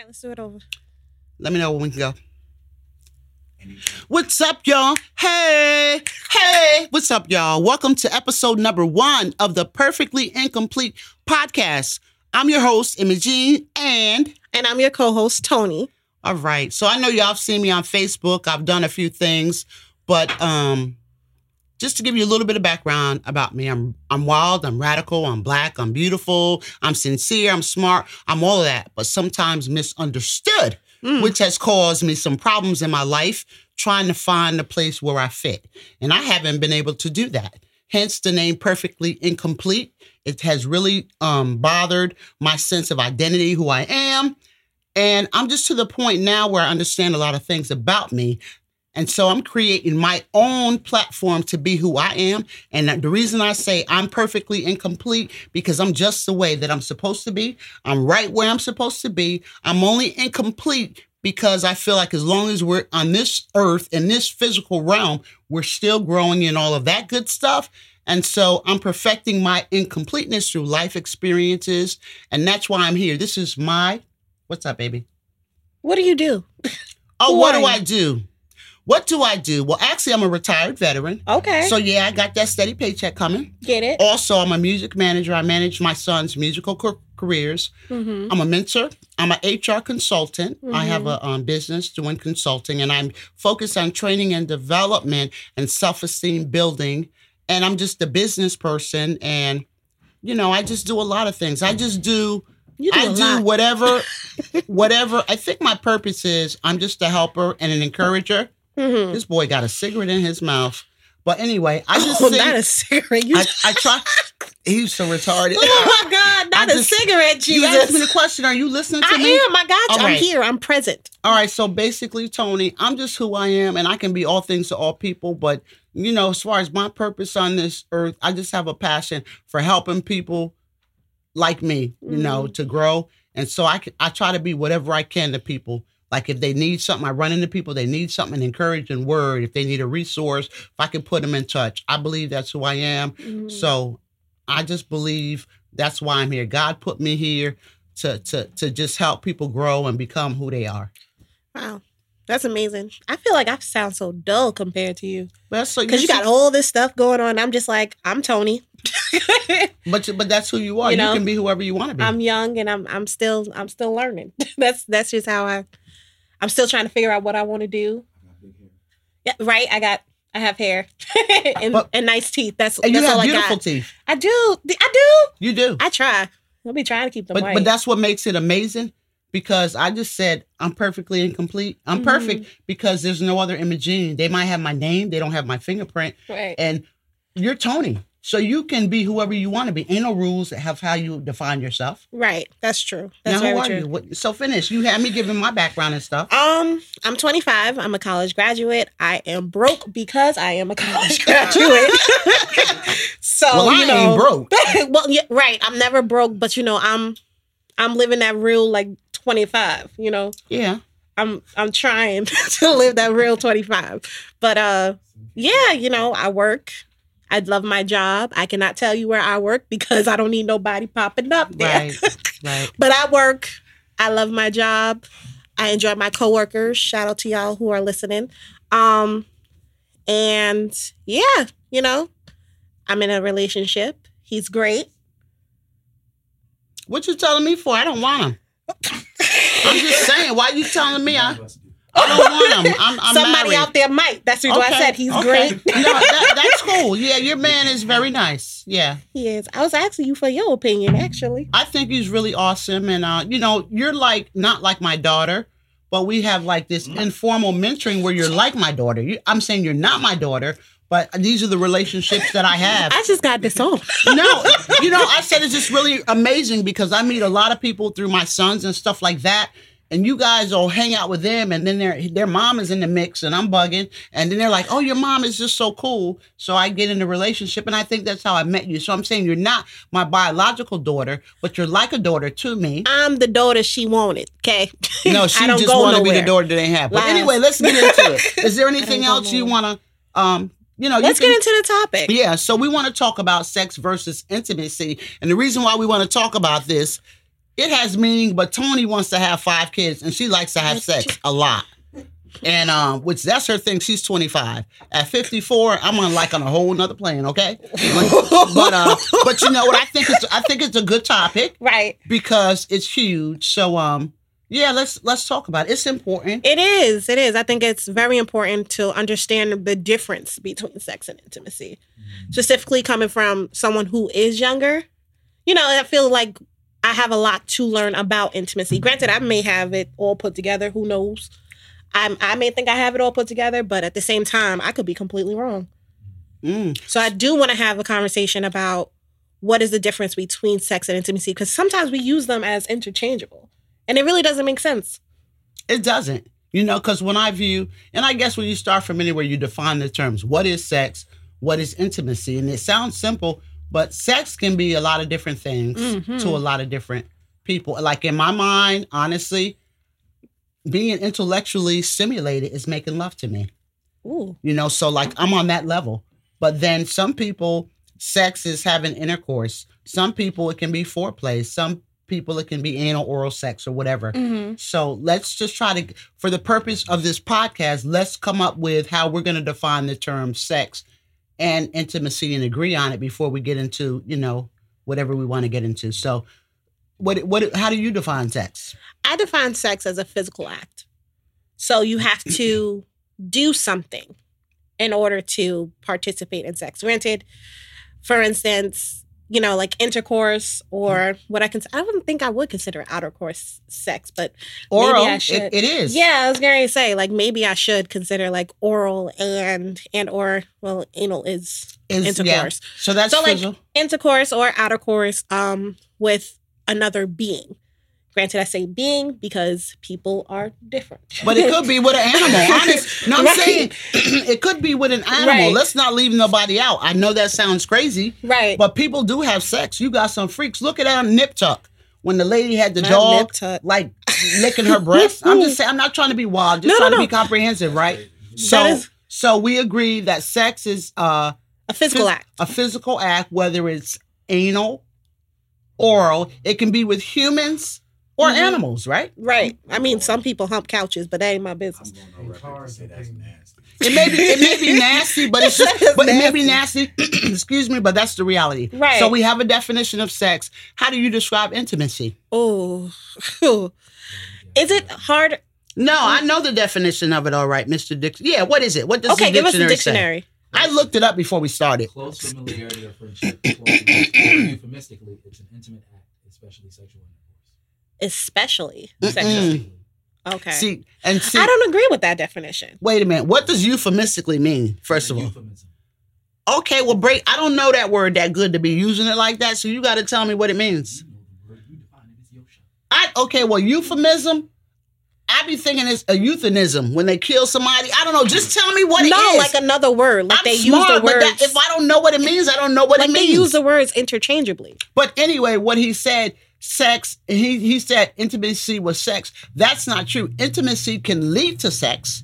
right, let's do it over. Let me know when we can go. What's up, y'all? Hey, hey, what's up, y'all? Welcome to episode number one of the Perfectly Incomplete podcast. I'm your host, Imogene, and And I'm your co-host Toni. all right. So I know y'all have seen me on Facebook. I've done a few things, but um, just to give you a little bit of background about me, I'm I'm wild, I'm radical, I'm black, I'm beautiful, I'm sincere, I'm smart, I'm all of that, but sometimes misunderstood Mm. which has caused me some problems in my life trying to find a place where I fit. And I haven't been able to do that. Hence the name Perfectly Incomplete. It has really um, bothered my sense of identity, who I am. And I'm just to the point now where I understand a lot of things about me. And so I'm creating my own platform to be who I am. And the reason I say I'm perfectly incomplete because I'm just the way that I'm supposed to be. I'm right where I'm supposed to be. I'm only incomplete because I feel like as long as we're on this earth in this physical realm, we're still growing in all of that good stuff. And so I'm perfecting my incompleteness through life experiences. And that's why I'm here. This is my, what's up, baby? What do you do? Oh, what do? I do? What do I do? Well, actually, I'm a retired veteran. Okay. So, yeah, I got that steady paycheck coming. Get it? Also, I'm a music manager. I manage my son's musical ca- careers. Mm-hmm. I'm a mentor. I'm an HR consultant. I have Mhm. a um, business doing consulting, and I'm focused on training and development and self esteem building. And I'm just a business person. And, you know, I just do a lot of things. I just do You do I do lot. whatever, whatever. I think my purpose is I'm just a helper and an encourager. Mm-hmm. This boy got a cigarette in his mouth. But anyway, I just Oh, think not a cigarette. You, I, I try. He's so retarded. oh my God, not I a just- cigarette, You asked me the question. Are you listening to I me? am. I got you. All I'm right. here. I'm present. All right. So basically, Toni, I'm just who I am, and I can be all things to all people. But you know, as far as my purpose on this earth, I just have a passion for helping people like me. You know, Mm-hmm. to grow. And so I I try to be whatever I can to people. Like if they need something, I run into people. They need something, an encouraging word. If they need a resource, if I can put them in touch, I believe that's who I am. Mhm. So I just believe that's why I'm here. God put me here to to to just help people grow and become who they are. Wow. That's amazing. I feel like I sound so dull compared to you. Well, so Because you got all this stuff going on. I'm just like, I'm Toni. but but that's who you are. You You, can be whoever you want to be. I'm young and I'm I'm still I'm still learning. that's that's just how I I'm still trying to figure out what I want to do. Yeah, right. I got I have hair and, But- and nice teeth. That's and you that's all have I beautiful got. teeth. I do. I do. You do. I try. I'll be trying to keep them But white. but that's what makes it amazing because I just said I'm perfectly incomplete. I'm Mhm. perfect because there's no other Imogene. They might have my name, they don't have my fingerprint, right. and you're Toni. So you can be whoever you want to be. Ain't no rules that have how you define yourself. Right. That's true. That's now, who are true. you? What, so finish. You had me giving my background and stuff. Um, I'm 25. I'm a college graduate. I am broke because I am a college graduate. so well, I you know, ain't broke. well, yeah, right. I'm never broke, but you know, I'm I'm living that real like 25. You know, Yeah. I'm I'm trying to live that real 25. But uh, yeah, you know, I work. I love my job. I cannot tell you where I work because I don't need nobody popping up there. Right. right. But I work. I love my job. I enjoy my coworkers. Shout out to y'all who are listening. Um, and yeah, you know, I'm in a relationship. He's great. What you telling me for? I don't want him. I'm just saying. Why you telling me? I, I don't want him. I'm, I'm Somebody married. out there might. That's what I said. He's okay. great. no, that, that's cool. Yeah, your man is very nice. Yeah, He is. I was asking you for your opinion, actually. I think he's really awesome. And uh, you know, you're like not like my daughter, but we have like this informal mentoring where you're like my daughter. You, I'm saying you're not my daughter, but these are the relationships that I have. I just got this on. no, you know, I said it's just really amazing because I meet a lot of people through my sons and stuff like that. And you guys will hang out with them, and then their their mom is in the mix, and I'm bugging, and then they're like, "Oh, your mom is just so cool." So I get in a relationship, and I think that's how I met you. So I'm saying you're not my biological daughter, but you're like a daughter to me. I'm the daughter she wanted. Okay. No, she don't just go wanted to be the nowhere. daughter they have. But Lies. anyway, let's get into it. Is there anything else you want to, um, you know, Let's you get into the topic. yeah, so we want to talk about sex versus intimacy. And the reason why we want to talk about this it has meaning, but Tony wants to have five kids and she likes to have sex a lot. And um, which that's her thing. She's 25. At 54, I'm on like on a whole nother plane, okay? But, but uh, but you know what? I think it's I think it's a good topic Right. because it's huge. So um, yeah, let's let's talk about it. It's important. It is. It is. I think it's very important to understand the difference between sex and intimacy, specifically coming from someone who is younger. You know, I feel like I have a lot to learn about intimacy. Granted, I may have it all put together. Who knows? I I may think I have it all put together, but at the same time, I could be completely wrong. Mm. So I do want to have a conversation about what is the difference between sex and intimacy because sometimes we use them as interchangeable, and it really doesn't make sense. It doesn't. You know, because when I view, and I guess when you start from anywhere, you define the terms. What is sex? What is intimacy? And it sounds simple, but sex can be a lot of different things Mhm. to a lot of different people. Like in my mind, honestly, being intellectually stimulated is making love to me. Ooh, You know, so like I'm on that level. But then some people, sex is having intercourse. Some people, it can be foreplay. Some people, it can be anal, oral sex or whatever. mm-hmm. So let's just try to, for the purpose of this podcast, let's come up with how we're going to define the term sex and intimacy and agree on it before we get into, you know, whatever we want to get into. So, what, what, how do you define sex? I define sex as a physical act. So you have to do something in order to participate in sex. Granted, for instance, you know, like intercourse or what I can, I don't think I would consider outer course sex, but Oral, I it, should. it is. yeah, I was going to say like maybe I should consider like oral and and or well, anal is Is- yeah. intercourse. So that's So, like, physical. intercourse or outer course um with another being. Granted, I say being because people are different. But it could be with an animal. Honest. No, I'm Right. saying it could be with an animal. Right. Let's not leave nobody out. I know that sounds crazy, right. but people do have sex. You got some freaks. Look at that Nip Tuck when the lady had the Not dog nip tuck. like licking her breast. I'm just saying. I'm not trying to be wild. Just No, no, trying to be comprehensive, right? So, That is- so we agree that sex is uh, a physical phys- act. a physical act, whether it's anal, oral. It can be with humans or Mhm. animals, right? Right. I mean, some people hump couches, but that ain't my business. I'm going on record to say that's nasty. It may be it may be nasty, but it's just That's but it may be nasty. excuse me, but that's the reality. Right. So we have a definition of sex. How do you describe intimacy? Oh, is it hard? No, I know the definition of it. All right, Mr. Dix. Yeah, what is it? What does Okay, the give us the dictionary say? I looked it up before we started. Close familiarity or friendship. Euphemistically, it's an intimate act, especially sexual intercourse. Especially Mm-mm. sexual. Okay. See and see. I don't agree with that definition. wait a minute. What does euphemistically mean? First of all, euphemism. okay. Well, break. I don't know that word that good to be using it like that. So you got to tell me what it means. You know the word. You define it. It's your shot. I okay. Well, euphemism. I be thinking it's a euphemism when they kill somebody. I don't know. Just tell me what it is. no, like another word. Like I'm they smart, use the but words. that, if I don't know what it means, I don't know what like it they use the words interchangeably. but anyway, what he said, sex. He he said intimacy was sex. That's not true. Intimacy can lead to sex.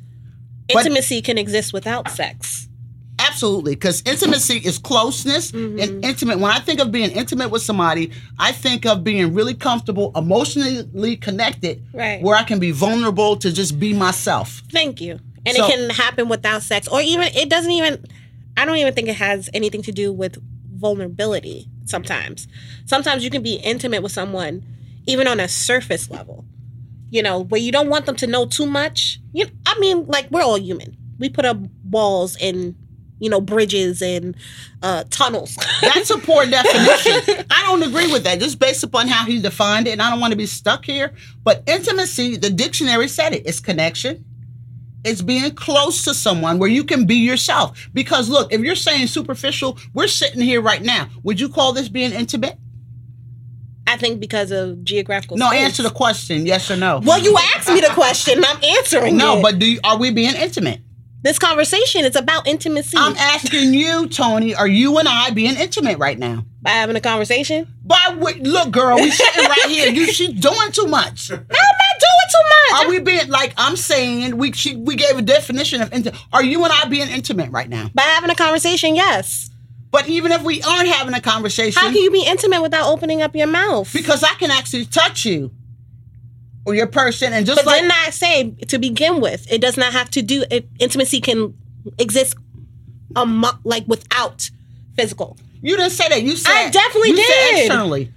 Intimacy can exist without sex. Absolutely, because intimacy is closeness Mhm. and intimate. When I think of being intimate with somebody, I think of being really comfortable, emotionally connected, Right. where I can be vulnerable to just be myself. Thank you. And So- it can happen without sex, or even it doesn't even. I don't even think it has anything to do with vulnerability. Sometimes, sometimes you can be intimate with someone, even on a surface level. You know, where you don't want them to know too much. You, I mean, like we're all human. We put up walls and you know bridges and uh, tunnels. That's a poor definition. I don't agree with that, just based upon how he defined it. And I don't want to be stuck here. But intimacy, the dictionary said it, it's connection. It's being close to someone where you can be yourself. Because look, if you're saying superficial, we're sitting here right now. Would you call this being intimate? I think because of geographical. No, space. answer the question, yes or no. Well, you asked me the question. I'm answering. no, it. but do you, are we being intimate? this conversation is about intimacy. I'm asking you, Toni, are you and I being intimate right now? by having a conversation. By look, girl, we sitting right here. You, she's doing too much. How am I doing too much? Are we being like I'm saying? We she, we gave a definition of intimate. Are you and I being intimate right now? by having a conversation, yes. But even if we aren't having a conversation, How can you be intimate without opening up your mouth? because I can actually touch you or your person, and just but like I say to begin with, it does not have to do. It, intimacy can exist, um, like without physical. you didn't say that. You said I definitely did. externally.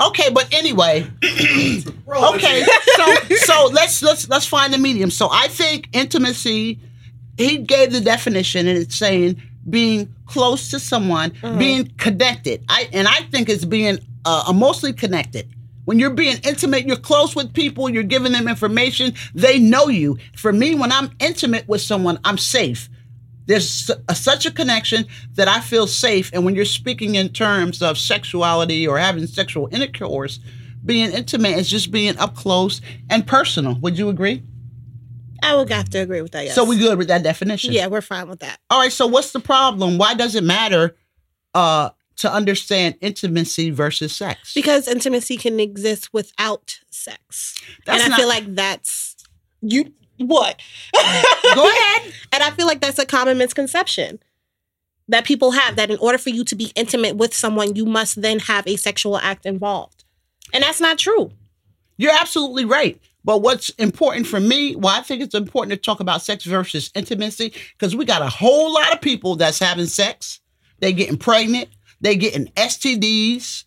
Okay, but anyway, okay. so so let's let's let's find the medium. So I think intimacy. He gave the definition, and it's saying being close to someone, Mm-hmm. being connected. I and I think it's being uh, emotionally connected. When you're being intimate, you're close with people, you're giving them information, they know you. For me, when I'm intimate with someone, I'm safe. There's a, such a connection that I feel safe. And when you're speaking in terms of sexuality or having sexual intercourse, being intimate is just being up close and personal. Would you agree? I would have to agree with that. Yes. So we're good with that definition? Yeah, we're fine with that. All right. So what's the problem? Why does it matter uh, to understand intimacy versus sex? Because intimacy can exist without sex, That's and I not- feel like that's you. What? Go ahead. And I feel like that's a common misconception that people have that in order for you to be intimate with someone, you must then have a sexual act involved. And that's not true. You're absolutely right. But what's important for me, well, I think it's important to talk about sex versus intimacy because we got a whole lot of people that's having sex. They getting pregnant. They getting STDs.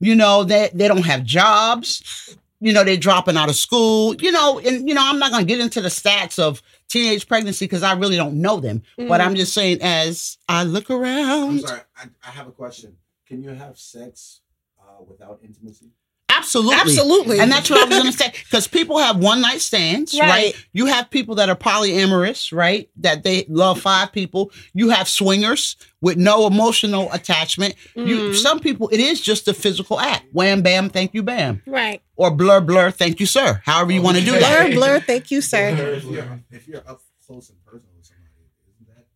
You know, they, they don't have jobs. You know, they're dropping out of school. You know, and, you know, I'm not going to get into the stats of teenage pregnancy because I really don't know them. But I'm just saying, as I look around. I'm around, sorry. I, I have a question. Can you have sex uh, without intimacy? Absolutely. Absolutely. And that's what I was going to say. Because people have one night stands, right. Right. You have people that are polyamorous, right? That they love five people. You have swingers with no emotional attachment. You Mhm. some people it is just a physical act. Wham bam, thank you, bam. right. Or blur blur, thank you, sir. However you want to do that. Blur, blur. Thank you, sir. If you're, if you're up close and personal with somebody, isn't that?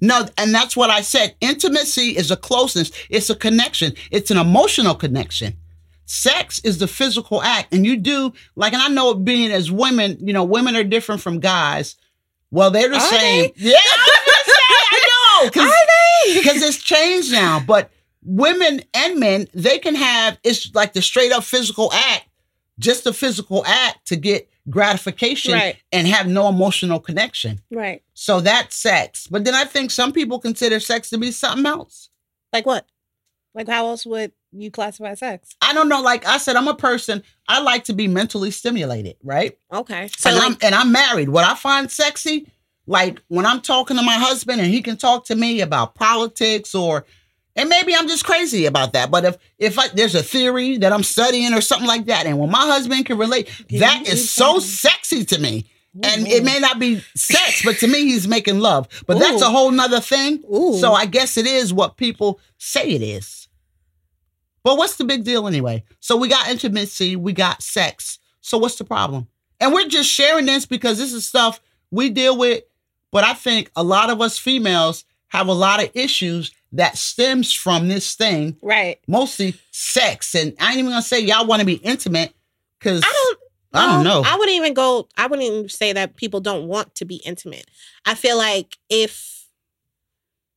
No, and that's what I said. Intimacy is a closeness, it's a connection, it's an emotional connection. Sex is the physical act, and you do like, and I know it being as women, you know, women are different from guys. Well, they're the Are same. Yeah, I was gonna say, I know, because it's changed now. But women and men, they can have it's like the straight up physical act, just a physical act to get gratification Right. and have no emotional connection. Right. So that's sex. But then I think some people consider sex to be something else. Like what? Like how else would you classify sex? I don't know. Like I said, I'm a person, I like to be mentally stimulated, right? Okay. So and, like, I'm, and I'm married. What I find sexy, like when I'm talking to my husband and he can talk to me about politics or and maybe I'm just crazy about that. But if if I, there's a theory that I'm studying or something like that, and when my husband can relate, that is so sexy to me. And it may not be sex, but to me, he's making love. But that's a whole nother thing. Ooh. So I guess it is what people say it is. But what's the big deal anyway? So we got intimacy, we got sex. So what's the problem? And we're just sharing this because this is stuff we deal with. But I think a lot of us females have a lot of issues that stems from this thing, right. mostly sex. And I ain't even gonna say y'all want to be intimate because I don't. I don't no, know. I wouldn't even go. I wouldn't even say that people don't want to be intimate. I feel like if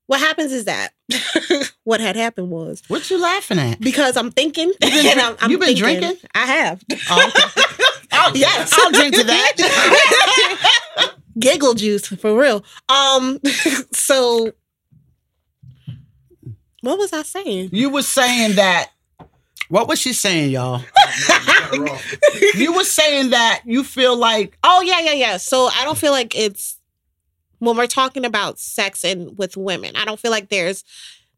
what happens is that what had happened was what you laughing at? because I'm thinking. been and drink- I'm, I'm you been thinking- drinking? I have. Oh, okay. I'll, Yes. I'll drink to that. Giggle juice for real. Um. So, what was I saying? you were saying that. What was she saying, y'all? You were saying that you feel like Oh yeah, yeah, yeah. So I don't feel like it's when we're talking about sex and with women. I don't feel like there's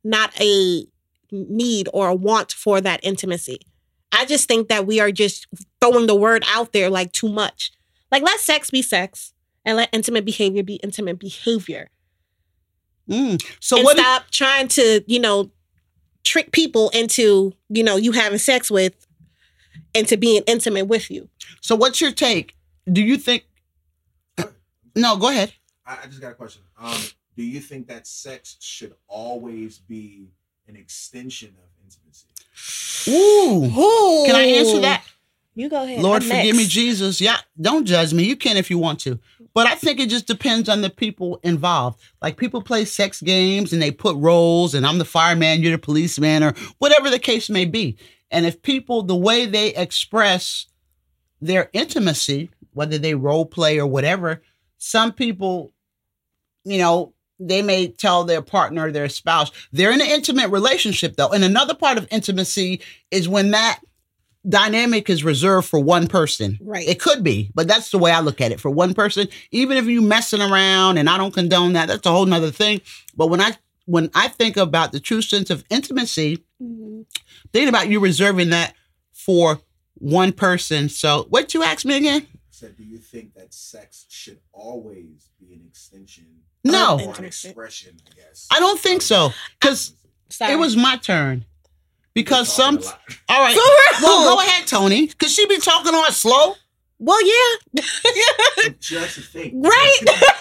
not a need or a want for that intimacy. I just think that we are just throwing the word out there like too much. Like let sex be sex and let intimate behavior be intimate behavior. Mm. So and what? stop trying to, you know, trick people into, you know, you having sex with into being intimate with you. so what's your take? Do you think? No, go ahead. I, I just got a question. Um, do you think that sex should always be an extension of intimacy? Ooh. Can I answer that? You go ahead. Lord, I'm forgive me. Jesus. Yeah, don't judge me. You can if you want to. But I think it just depends on the people involved. Like people play sex games and they put roles, and I'm the fireman, you're the policeman, or whatever the case may be. And if people, the way they express their intimacy, whether they role play or whatever, some people, you know, they may tell their partner, their spouse, they're in an intimate relationship though. And another part of intimacy is when that dynamic is reserved for one person. Right. It could be, but that's the way I look at it. For one person, even if you messing around and I don't condone that, that's a whole nother thing. But when I when I think about the true sense of intimacy, Mhm. thinking about you reserving that for one person. So what you asked me again? Said, do you think that sex should always be an extension No. or an Intimacy. expression, I? I don't think so. Because it was my turn. Because some Talking a lot. all right. For real? Well, go ahead, Toni. Cause she be talking on slow. Well, yeah. She likes to think. right.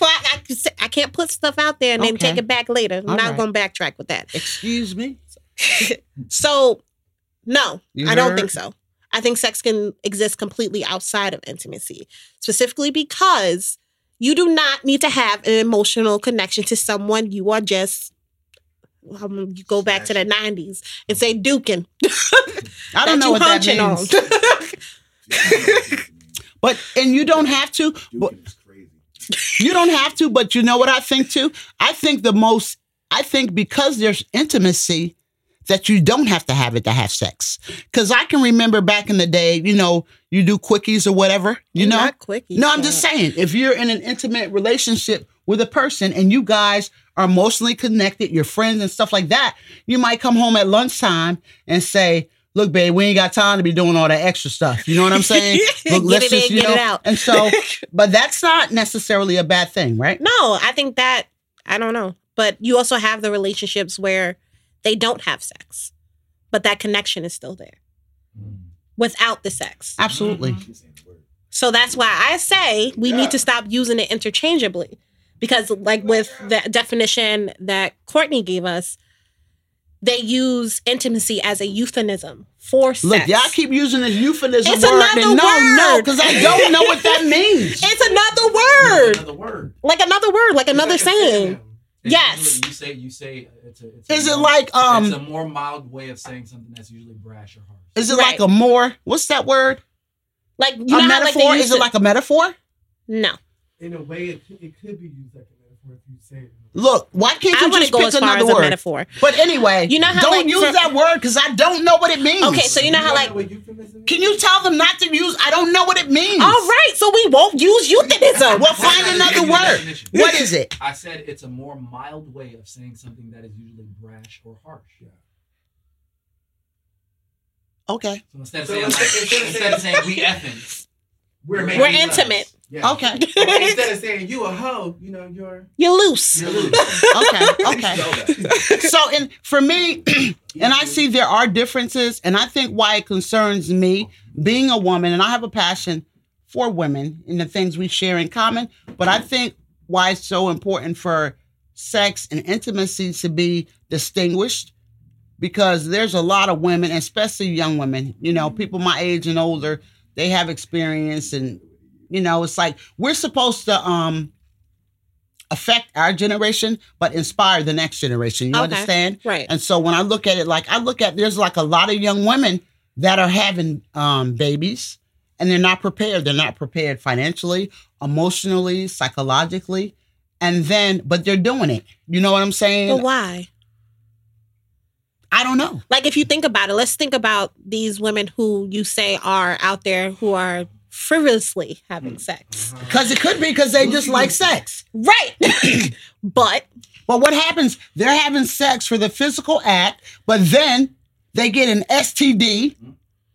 Well, I, I can say- I can't put stuff out there and then take it back later. I'm All not right. going to backtrack with that. Excuse me. So, no, You I don't think so. I think sex can exist completely outside of intimacy, specifically because you do not need to have an emotional connection to someone. You are just, um, you go back to the 90s and say duking. I don't know you what that means. But and you don't have to. But Duking is crazy. you don't have to. But you know what I think too. I think the most. I think because there's intimacy, that you don't have to have it to have sex. Because I can remember back in the day, you know, you do quickies or whatever. You know, Not quick. No, I'm just saying, if you're in an intimate relationship with a person and you guys are emotionally connected, you're friends and stuff like that, you might come home at lunchtime and say, Look, babe, we ain't got time to be doing all that extra stuff. You know what I'm saying? Look, Get it in, it out. And so, but that's not necessarily a bad thing, right? No, I think that I don't know. But you also have the relationships where they don't have sex, but that connection is still there Mm. without the sex. Absolutely. She's saying. So that's why I say we Yeah. need to stop using it interchangeably. Because like with the definition that Courtney gave us, they use intimacy as a euphemism for sex. Look, y'all keep using this euphemism It's word. another and no, no, because I don't know what that means. it's another word. Another word. Like another word, like another It's like a saying. Synonym. And Yes. You say you say it's a. It's a Is it more- like It's um? a more mild way of saying something that's usually brash or harsh. Is it Right. like a more? What's that word? Like you a know how, like, metaphor? used Is it to- like a metaphor? No. In a way, it, could- it could be used like a metaphor if you say it. Look, why can't you want just go pick as far another as a word? metaphor. But anyway, You know how, don't like, use for- that word because I don't know what it means. Okay, so you know how like what euphemism is? can you tell them not to use? I don't know what it means. All right, so we won't use euphemism. Well, find another Give you a word. What is it? I said it's a more mild way of saying something that is usually brash or harsh. Yeah. Okay. So instead of saying like, instead of saying we effing, We're We're making We're love. intimate. Yeah. Okay. Instead of saying you a hoe, you know you're. You're loose. you're loose. Okay. Okay. So and for me and i see there are differences and i think why it concerns me being a woman and i have a passion for women and the things we share in common but i think why it's so important for sex and intimacy to be distinguished because there's a lot of women especially young women you know people my age and older they have experience and you know it's like we're supposed to um affect our generation but inspire the next generation you Okay. understand Right. and so when I look at it, like I look at there's like a lot of young women that are having um, babies and they're not prepared. They're not prepared financially, emotionally, psychologically. And then, but they're doing it. You know what I'm saying? But why? I don't know. Like if you think about it, let's think about these women who you say are out there who are frivolously having hmm. sex. Uh-huh. Because it could be because they just like sex. Right. but But what happens? They're having sex for the physical act, but then they get an STD,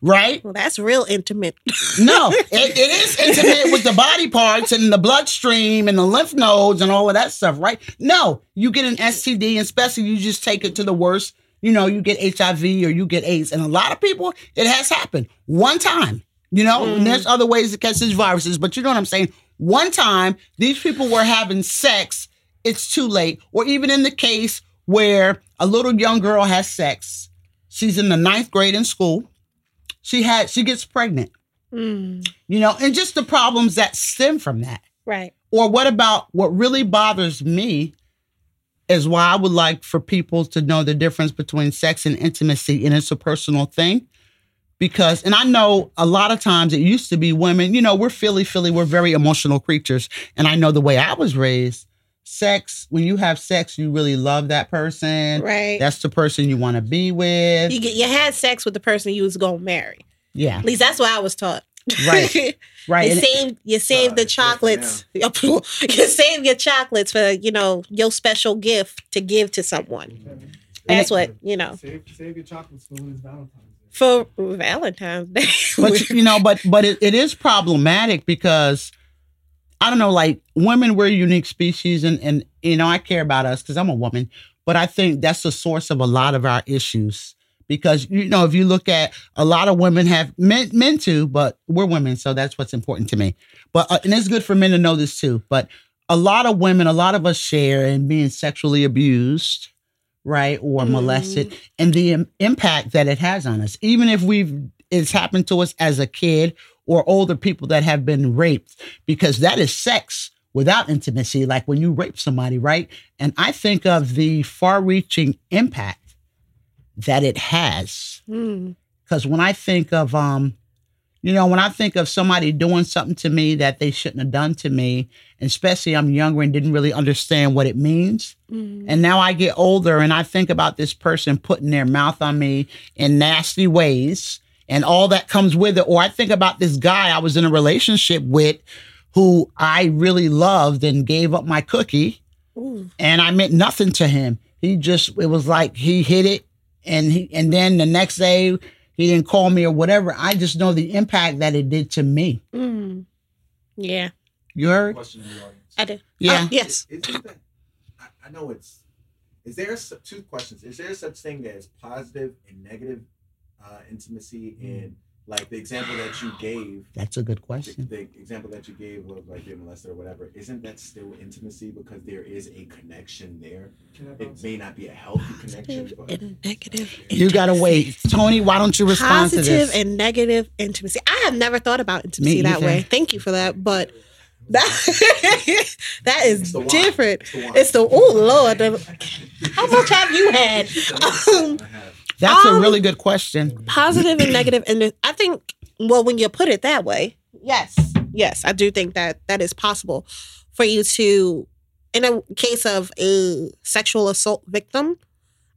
right? well, that's real intimate. No, it, it is intimate with the body parts and the bloodstream and the lymph nodes and all of that stuff, right? No, you get an STD, and especially you just take it to the worst. You know, you get HIV or you get AIDS, and a lot of people it has happened one time. You know, and there's other ways to catch these viruses, but you know what I'm saying. One time, these people were having sex. It's too late, or even in the case where a little young girl has sex. She's in the ninth grade in school. She had she gets pregnant Mm, you know, and just the problems that stem from that. Right. Or what about what really bothers me is why I would like for people to know the difference between sex and intimacy, and it's a personal thing. Because, and I know a lot of times it used to be women, you know, we're Philly, Philly, we're very emotional creatures. And I know the way I was raised, sex, when you have sex, you really love that person. Right. That's the person you want to be with. you get you had sex with the person you was gonna marry. Yeah. At least that's what I was taught. Right. Right. you And- save you save the chocolates. you save your chocolates for you know your special gift to give to someone. That's what you know Save, save your chocolates for when it's Valentine's Day. For Valentine's Day. but you know, but but it, it is problematic because I don't know, like women, we're a unique species, and and you know, I care about us because I'm a woman, but I think that's the source of a lot of our issues. Because you know, if you look at a lot of women have men, men too, but we're women, so that's what's important to me. But uh, and it's good for men to know this too. But a lot of women, a lot of us share in being sexually abused, right, or Mhm. molested, and the Im- impact that it has on us. Even if we've it's happened to us as a kid or older people that have been raped, because that is sex without intimacy, like when you rape somebody, right? And I think of the far-reaching impact that it has Mm. because when I think of um, you know, when I think of somebody doing something to me that they shouldn't have done to me, especially I'm younger and didn't really understand what it means, Mm. and now I get older and I think about this person putting their mouth on me in nasty ways and all that comes with it, or I think about this guy I was in a relationship with who I really loved and gave up my cookie Ooh. and I meant nothing to him. He just it was like he hit it and he and then the next day he didn't call me or whatever. I just know the impact that it did to me. Mm. Yeah, You heard? Question in the audience. I did. Yeah. Uh, yes. Isn't that? I, I know it's. Is there su- two questions? Is there such thing as positive and negative uh, intimacy? And like the example that you gave, That's a good question. the example that you gave of like being molested or whatever, isn't that still intimacy because there is a connection there? It may not be a healthy connection, Positive but and negative. You gotta wait. Toni, why don't you respond to Positive this? and negative intimacy. I have never thought about intimacy Me that either. way. Thank you for that. But that that It's the different. It's the. It's the oh lord. how much have you had? Um, I have. That's a Um, really good question. positive and negative, and I think well, when you put it that way, yes, yes, I do think that that is possible for you to, in a case of a sexual assault victim.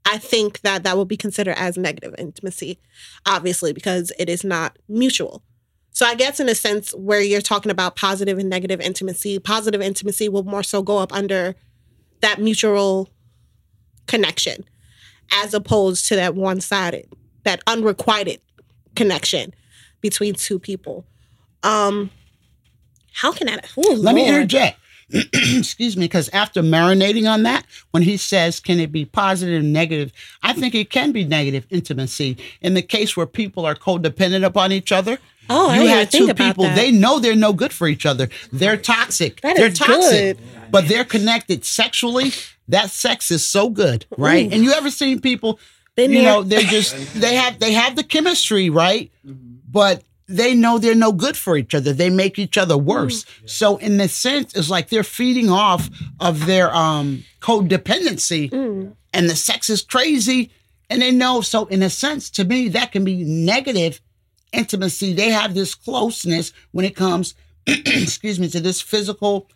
I think that that will be considered as negative intimacy, obviously, because it is not mutual. So I guess in a sense where you're talking about positive and negative intimacy, positive intimacy will more so go up under that mutual connection as opposed to that one-sided, that unrequited connection between two people. Um how can I oh, Let me interject. Excuse me, because after marinating on that, when he says, can it be positive and negative? I think it can be negative intimacy. In the case where people are codependent upon each other, Oh, you didn't even have think two about people, that. they know they're no good for each other. They're toxic. That they're is toxic. good. But they're connected sexually. That sex is so good, right? Ooh. And you ever seen people Been you there. know they're just they have they have the chemistry right but they know they're no good for each other they make each other worse so in the sense it's like they're feeding off of their um codependency Mm. and the sex is crazy and they know so in a sense to me that can be negative intimacy. They have this closeness when it comes excuse me to this physical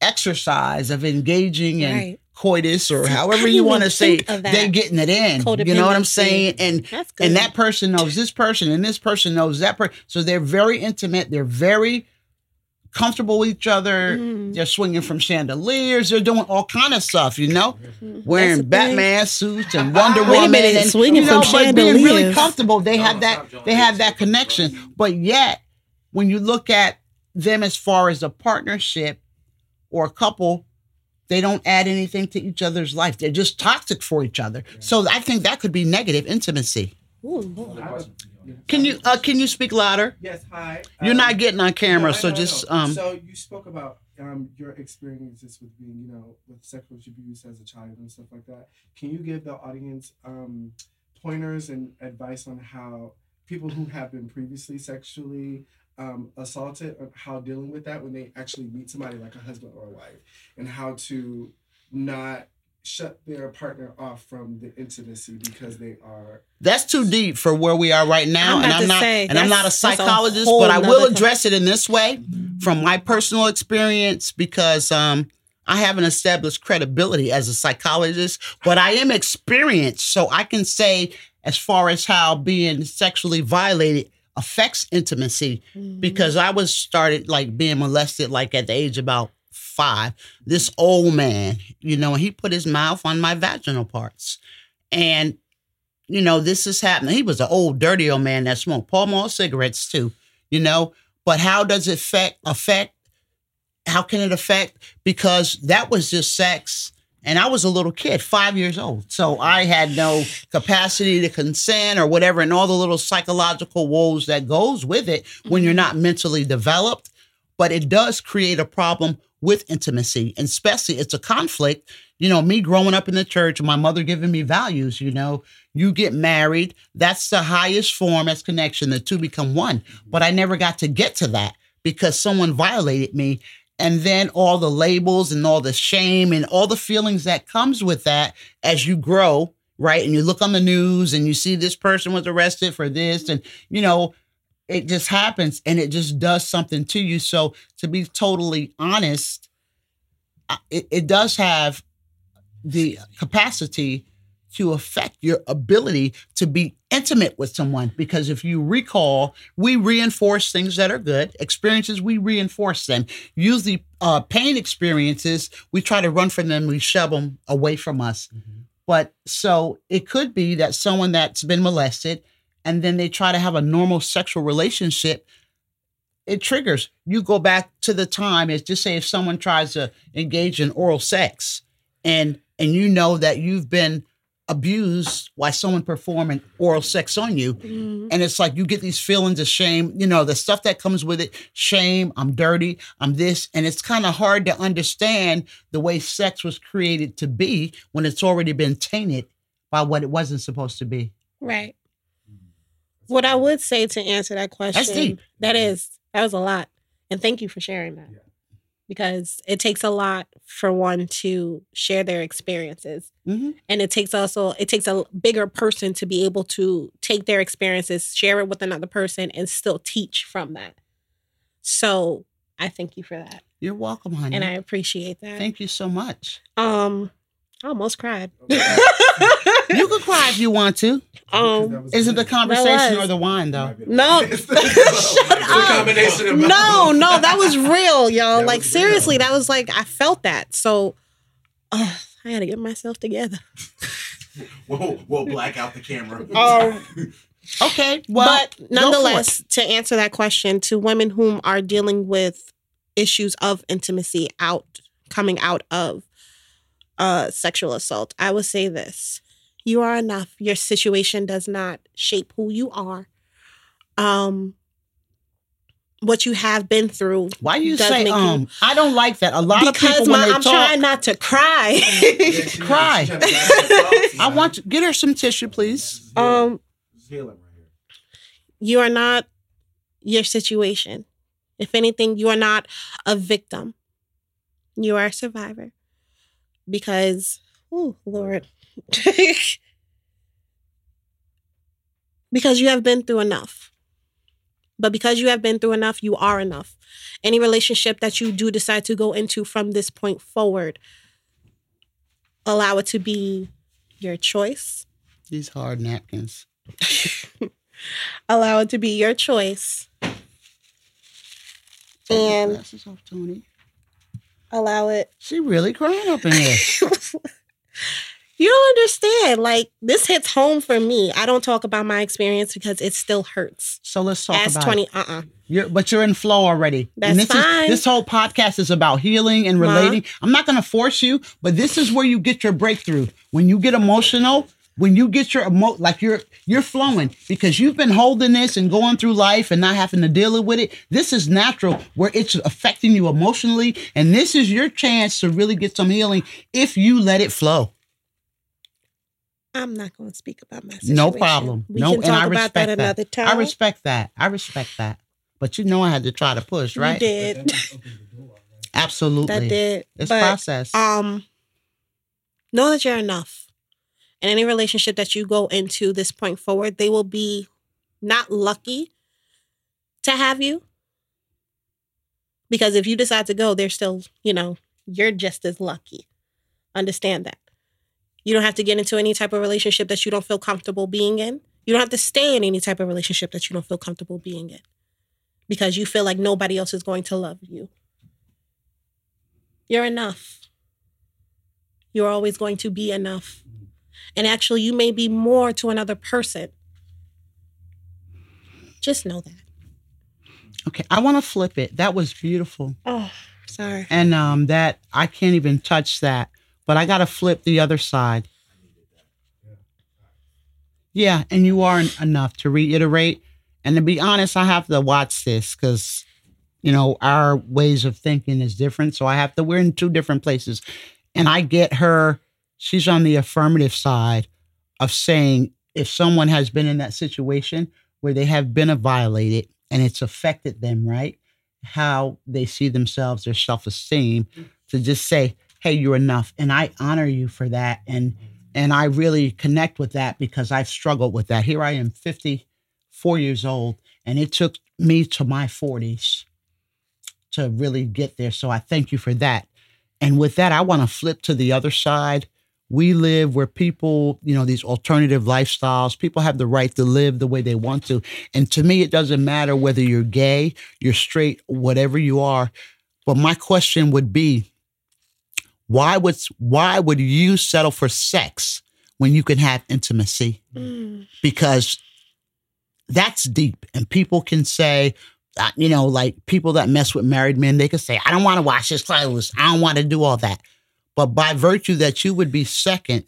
exercise of engaging in Right. coitus or I however you want to say think of that. they're getting it in. You know what i'm saying? And and that person knows this person and this person knows that person so they're very intimate. They're very comfortable with each other. Mm. they're swinging from chandeliers. They're doing all kind of stuff you know? Wearing the thing. batman suits and wonder Wait a woman minute, and swinging you know, from but being really comfortable they No, have that they have that connection. But yet when you look at them as far as a partnership or a couple they don't add anything to each other's life. They're just toxic for each other. So i think that could be negative intimacy. Ooh, Lord. Another question from the audience. can you uh, can you speak louder Yes, hi. you're Um, not getting on camera no, so know, just um So you spoke about um your experiences with being, you know, with sexual abuse as a child and stuff like that. Can you give the audience um pointers and advice on how people who have been previously sexually um, assaulted, how dealing with that when they actually meet somebody like a husband or a wife, and how to not shut their partner off from the intimacy because they are That's too deep for where we are right now, I'm and I'm not say, and I'm not a that's- that's a psychologist, but I will nother address it in this way from my personal experience because um I haven't established credibility as a psychologist, but I am experienced, so I can say as far as how being sexually violated affects intimacy Mm-hmm. because I was started like being molested like at the age about five. This old man, you know, he put his mouth on my vaginal parts. And, you know, this is happening. He was an old, dirty old man that smoked Pall Mall cigarettes too, you know. But how does it affect affect? How can it affect? Because that was just sex. And I was a little kid, five years old. So I had no capacity to consent or whatever, and all the little psychological woes that goes with it when you're mm-hmm. not mentally developed. But it does create a problem with intimacy, and especially it's a conflict. You know, me growing up in the church, my mother giving me values, you know, you get married, that's the highest form, that's connection. The two become one. Mm-hmm. But I never got to get to that because someone violated me. And then all the labels and all the shame and all the feelings that comes with that as you grow, right? And you look on the news and you see this person was arrested for this, and you know, it just happens and it just does something to you. So to be totally honest, it, it does have the capacity to affect your ability to be intimate with someone. Because if you recall we reinforce things that are good. Experiences we reinforce them. Usually uh, pain experiences we try to run from them we shove them away from us. But so it could be that someone that's been molested and then they try to have a normal sexual relationship it triggers you go back to the time it's just say if someone tries to engage in oral sex and and you know that you've been abused while someone performing oral sex on you Mhm. and it's like you get these feelings of shame you know the stuff that comes with it shame i'm dirty i'm this and it's kind of hard to understand the way sex was created to be when it's already been tainted by what it wasn't supposed to be Right. What I would say to answer that question, deep. that is, that was a lot. And thank you for sharing that. Yeah. Because it takes a lot for one to share their experiences. Mhm. And it takes also it takes a bigger person to be able to take their experiences, share it with another person, and still teach from that. So I thank you for that. you're welcome honey And I appreciate that. thank you so much um I almost cried. you can cry if you want to um is it the conversation or the wine though No. Shut up. combination of no, no, that was real, yo. That like seriously, real. that was like I felt that. So uh, I had to get myself together. We'll, we'll black out the camera. Um, okay well but go for it. nonetheless, to answer that question, to women whom are dealing with issues of intimacy out coming out of uh sexual assault, I would say this. You are enough. Your situation does not shape who you are. Um what you have been through why you does say make you- um i don't like that a lot of because people when my, they I'm talk trying not to cry. Cry. i I want to get her some tissue please um, healing right here. you are not your situation. If anything, you are not a victim. You are a survivor. Because, oh Lord, because you have been through enough. But because you have been through enough, you are enough. Any relationship that you do decide to go into from this point forward, allow it to be your choice. these hard napkins allow it to be your choice Take And- glasses off, Toni. allow it She really crying up in here. you don't understand like this hits home for me i don't talk about my experience because it still hurts So let's talk as about 20 it. uh-uh You're, but you're in flow already. That's and this fine. Is, this whole podcast is about healing and Ma. relating. I'm not going to force you, but this is where you get your breakthrough. When you get emotional, when you get your emo, like you're you're flowing because you've been holding this and going through life and not having to deal with it. This is natural where it's affecting you emotionally, and this is your chance to really get some healing if you let it flow. I'm not going to speak about my situation No problem. we no, can talk and I about respect that another time I respect that. I respect that. But you know I had to try to push, right? But did. that just opened the door, right? Absolutely. That did. It's but, process. um know that you're enough in any relationship that you go into this point forward they will be not lucky to have you because if you decide to go they're still you know you're just as lucky understand that you don't have to get into any type of relationship that you don't feel comfortable being in you don't have to stay in any type of relationship that you don't feel comfortable being in because you feel like nobody else is going to love you you're enough you're always going to be enough. And actually, you may be more to another person. Just know that. okay, I want to flip it. That was beautiful. Oh, sorry. And um that I can't even touch that. But I gotta flip the other side. Yeah, and you aren't enough to reiterate. And to be honest, I have to watch this because you know our ways of thinking is different. So I have to. We're in two different places, and I get her. She's on the affirmative side of saying if someone has been in that situation where they have been violated and it's affected them, right? How they see themselves, their self esteem, to just say, "Hey, you're enough," and I honor you for that, and and I really connect with that because I've struggled with that. Here I am, 54 years old, and it took me to my 40s to really get there. So I thank you for that. And with that, I want to flip to the other side. We live where people, you know, these alternative lifestyles, people have the right to live the way they want to. And to me, it doesn't matter whether you're gay, you're straight, whatever you are. But my question would be, why would why would you settle for sex when you can have intimacy? Mm. Because that's deep, and people can say, uh, you know, like people that mess with married men, they can say, "I don't want to wash his clothes. I don't want to do all that." But by virtue that you would be second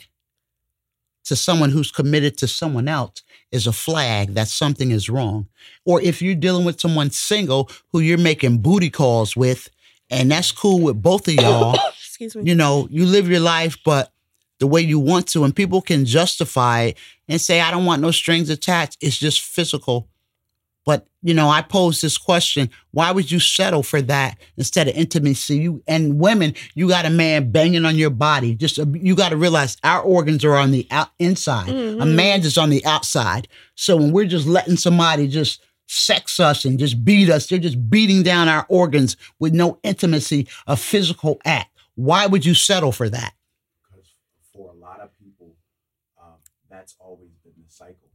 to someone who's committed to someone else is a flag that something is wrong. Or if you're dealing with someone single who you're making booty calls with, and that's cool with both of y'all Excuse me. you know, you live your life, but the way you want to, and people can justify it and say, I don't want no strings attached. It's just physical. But, you know, I pose this question why would you settle for that instead of intimacy? You and women, you got a man banging on your body. Just uh, you got to realize our organs are on the out, inside. A Mhm. man's is on the outside. So when we're just letting somebody just sex us and just beat us, they're just beating down our organs with no intimacy, a physical act. Why would you settle for that? because for a lot of people, um, that's always been the cycle,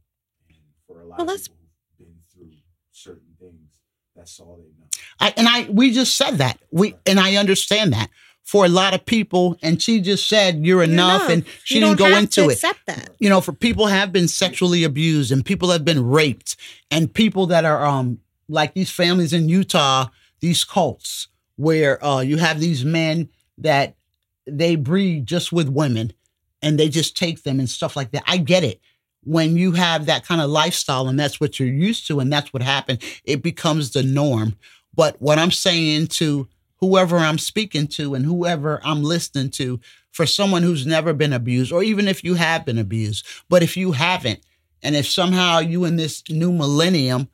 and for a lot Well, of that's- people who've been through certain things, that's all they know. I, and I we just said that. We and I understand that. For a lot of people, and she just said you're, You're enough, enough. and she You didn't don't go have into to it. Accept that. you know, for people have been sexually abused and people have been raped and people that are um like these families in Utah, these cults where uh you have these men that they breed just with women and they just take them and stuff like that. I get it. When you have that kind of lifestyle and that's what you're used to and that's what happened, it becomes the norm. But what I'm saying to whoever I'm speaking to and whoever I'm listening to, for someone who's never been abused, or even if you have been abused, but if you haven't, and if somehow you in this new millennium,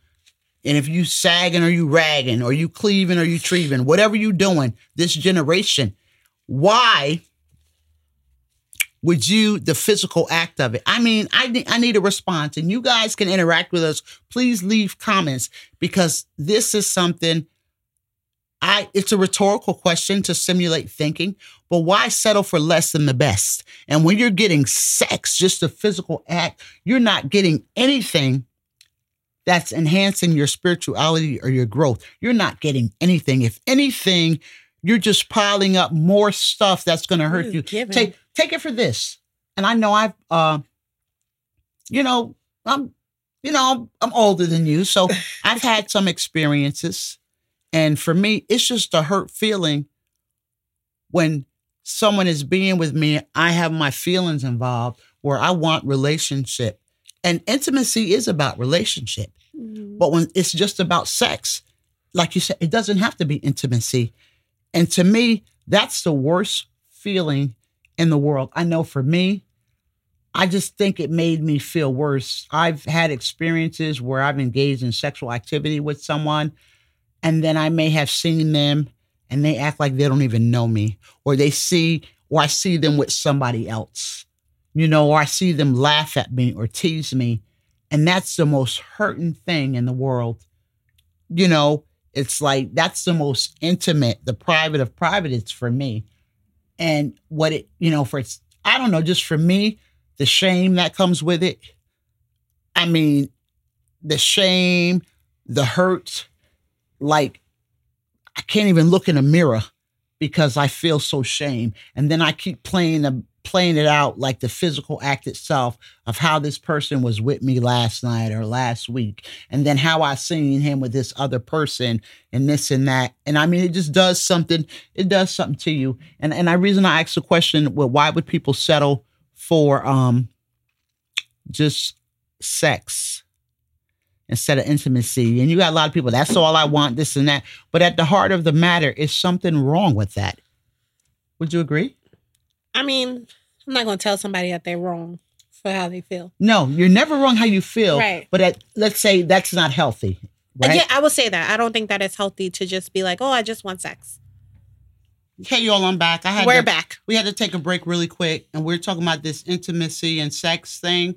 and if you sagging or you ragging or you cleaving or you treeving, whatever you doing, this generation, why would you the physical act of it? I mean, I ne- I need a response, and you guys can interact with us. Please leave comments because this is something. I it's a rhetorical question to simulate thinking, but why settle for less than the best? And when you're getting sex, just a physical act, you're not getting anything that's enhancing your spirituality or your growth. You're not getting anything. If anything, you're just piling up more stuff that's going to hurt you. giving? Take take it for this. And I know I've uh you know, I'm you know, I'm, I'm older than you, so I've had some experiences. And for me, it's just a hurt feeling when someone is being with me, I have my feelings involved where I want relationship. And intimacy is about relationship. Mhm. But when it's just about sex, like you said, it doesn't have to be intimacy. And to me, that's the worst feeling in the world. I know for me, I just think it made me feel worse. I've had experiences where I've engaged in sexual activity with someone and then I may have seen them and they act like they don't even know me, or they see, or I see them with somebody else, you know, or I see them laugh at me or tease me. And that's the most hurting thing in the world. You know, it's like that's the most intimate, the private of private it's for me. And what it, you know, for it's, I don't know, just for me, the shame that comes with it. I mean, the shame, the hurt, like I can't even look in a mirror because I feel so shame. And then I keep playing the playing it out like the physical act itself of how this person was with me last night or last week and then how i seen him with this other person and this and that and i mean it just does something it does something to you and and the reason i asked the question well why would people settle for um just sex instead of intimacy. And you got a lot of people, that's all I want, this and that. But at the heart of the matter is something wrong with that. Would you agree? I mean, I'm not going to tell somebody that they're wrong for how they feel. No, you're never wrong how you feel. Right. But at, let's say that's not healthy. Right? Yeah, I will say that. I don't think that it's healthy to just be like, oh, I just want sex. Hey, y'all, I'm back. I had We're to, back. We had to take a break really quick, and we're talking about this intimacy and sex thing.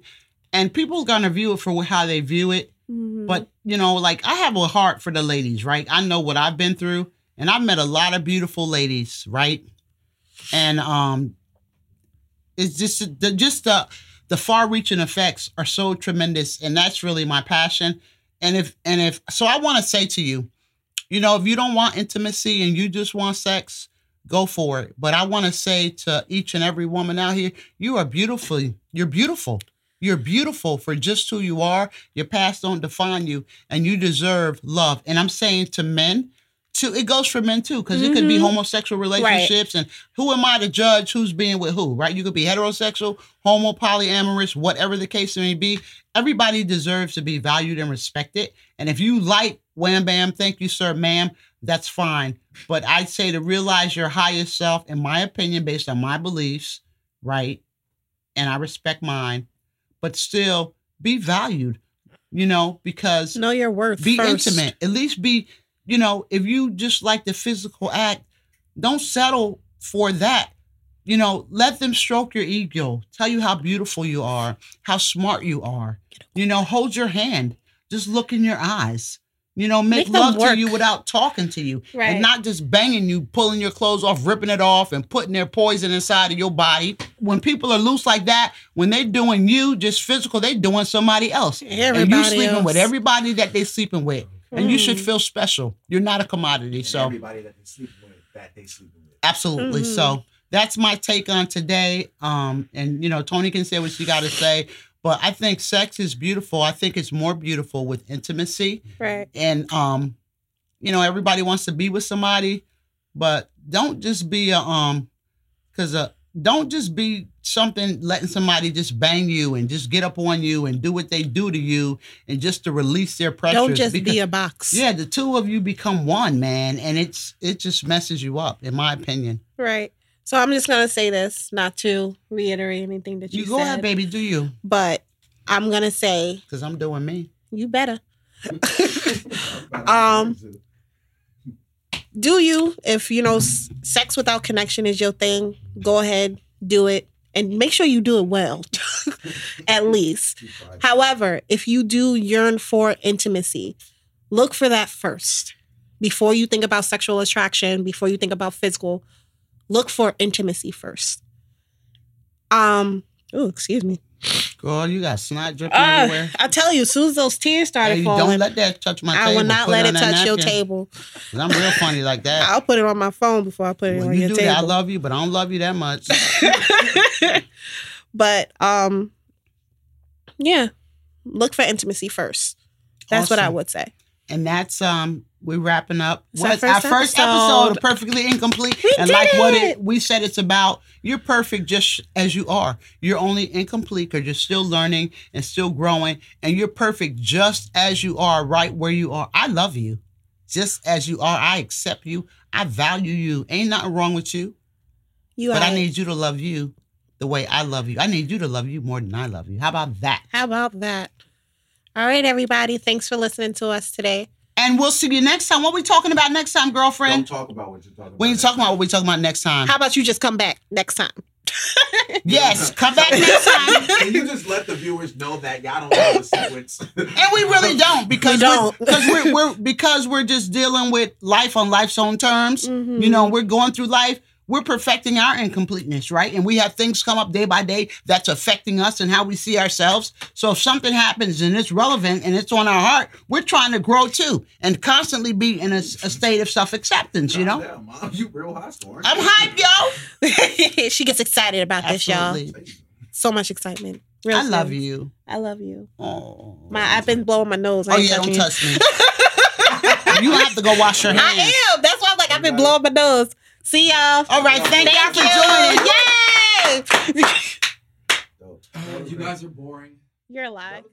And people are going to view it for how they view it. Mhm. But you know, like I have a heart for the ladies, right? I know what I've been through, and I've met a lot of beautiful ladies, right? And um, it's just the just the the far-reaching effects are so tremendous, and that's really my passion. And if and if so, I want to say to you, you know, if you don't want intimacy and you just want sex, go for it. But I want to say to each and every woman out here, you are beautiful. You're beautiful. You're beautiful for just who you are. Your past don't define you, and you deserve love. And I'm saying to men, too, it goes for men too, because it could be Mhm. homosexual relationships. And who am I to judge who's being with who, right? You could be heterosexual, homo, polyamorous, whatever the case may be. Everybody deserves to be valued and respected. And if you like wham bam, thank you, sir, ma'am, that's fine. But I'd say to realize your highest self, in my opinion, based on my beliefs, right? And I respect mine, but still be valued, you know, because Know your worth. be first. intimate. At least be, you know, if you just like the physical act, don't settle for that. You know, let them stroke your ego, tell you how beautiful you are, how smart you are. You know, hold your hand, just look in your eyes. You know, make, Make love to you without talking to you. Right. And not just banging you, pulling your clothes off, ripping it off, and putting their poison inside of your body. When people are loose like that, when they're doing you just physical, they're doing somebody else. and you Everybody sleeping with everybody that they're sleeping with. And you should Mm. feel special. You're not a commodity. And So everybody that they sleep with, that they sleeping with. absolutely. Mhm. So that's my take on today. Um, and you know, Toni can say what she got to say, but I think sex is beautiful. I think it's more beautiful with intimacy. Right. And um, you know, everybody wants to be with somebody, but don't just be a um, because uh, don't just be something letting somebody just bang you and just get up on you and do what they do to you and just to release their pressure. Don't just because- be a box. yeah, the two of you become one, man, and it's it just messes you up, in my opinion. Right. So I'm just gonna say this, not to reiterate anything that you, You go said, ahead, baby, do you? but I'm gonna say Because I'm doing me. you better Um, do you. If you know sex without connection is your thing, go ahead, do it, and make sure you do it well, at least. However, if you do yearn for intimacy, look for that first. Before you think about sexual attraction, before you think about physical, look for intimacy first. Um, oh, excuse me. Girl, you got snot dripping Ah, everywhere. I tell you, as soon as those tears started Hey, falling, don't let that touch my table. I table. will not Put let it that touch your table. 'cause I'm real funny like that. I'll put it on my phone before I put it when on you your do table. that, I love you, but I don't love you that much. but um, yeah, look for intimacy first. That's what I would say. and that's um we're wrapping up. It's our first our first episode. perfectly incomplete. We and did like what it! it we said it's about you're perfect just as you are. You're only incomplete because you're still learning and still growing and you're perfect just as you are right where you are. I love you. Just as you are i accept you. I value you. Ain't nothing wrong with you. You but i need you to love you the way i love you. I need you to love you more than i love you. How about that? How about that? All right, everybody. Thanks for listening to us today. And we'll see you next time. What we talking about next time, girlfriend? Don't talk about what you're talking about. We ain't talking about what we talking about next time. How about you just come back next time? Yes, come back next time. Can you just let the viewers know that y'all don't know the sequence? And we really don't because We don't. We're, because we're, we're because we're just dealing with life on life's own terms. Mhm. You know, we're going through life. We're perfecting our incompleteness, right? And we have things come up day by day that's affecting us and how we see ourselves. So if something happens and it's relevant and it's on our heart, we're trying to grow too and constantly be in a, a state of self acceptance. You know, Damn, mom, you real hostile. aren't I'm you? hype, yo. she gets excited about this, y'all. So much excitement. Real I love you. I love you. Oh, My I've been blowing my nose. I oh yeah, don't touch me. you have to go wash your hands. I am. That's why I'm like I've been blowing my nose. See y'all. All right, thank, y'all for you. joining. Yay! You guys are boring. You're alive.